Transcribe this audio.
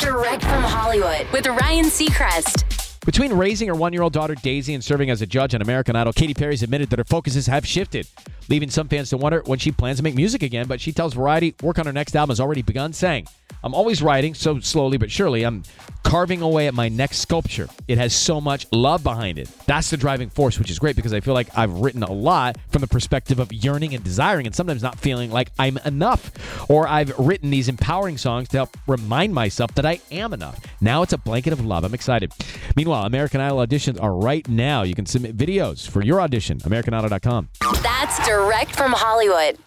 Direct from Hollywood with Ryan Seacrest. Between raising her one year old daughter Daisy and serving as a judge on American Idol, Katy Perry's admitted that her focuses have shifted, leaving some fans to wonder when she plans to make music again. But she tells Variety work on her next album has already begun, saying, I'm always writing, so slowly but surely. I'm carving away at my next sculpture. It has so much love behind it. That's the driving force, which is great because I feel like I've written a lot from the perspective of yearning and desiring and sometimes not feeling like I'm enough. Or I've written these empowering songs to help remind myself that I am enough. Now it's a blanket of love. I'm excited. Meanwhile, American Idol auditions are right now. You can submit videos for your audition, AmericanIdol.com. That's direct from Hollywood.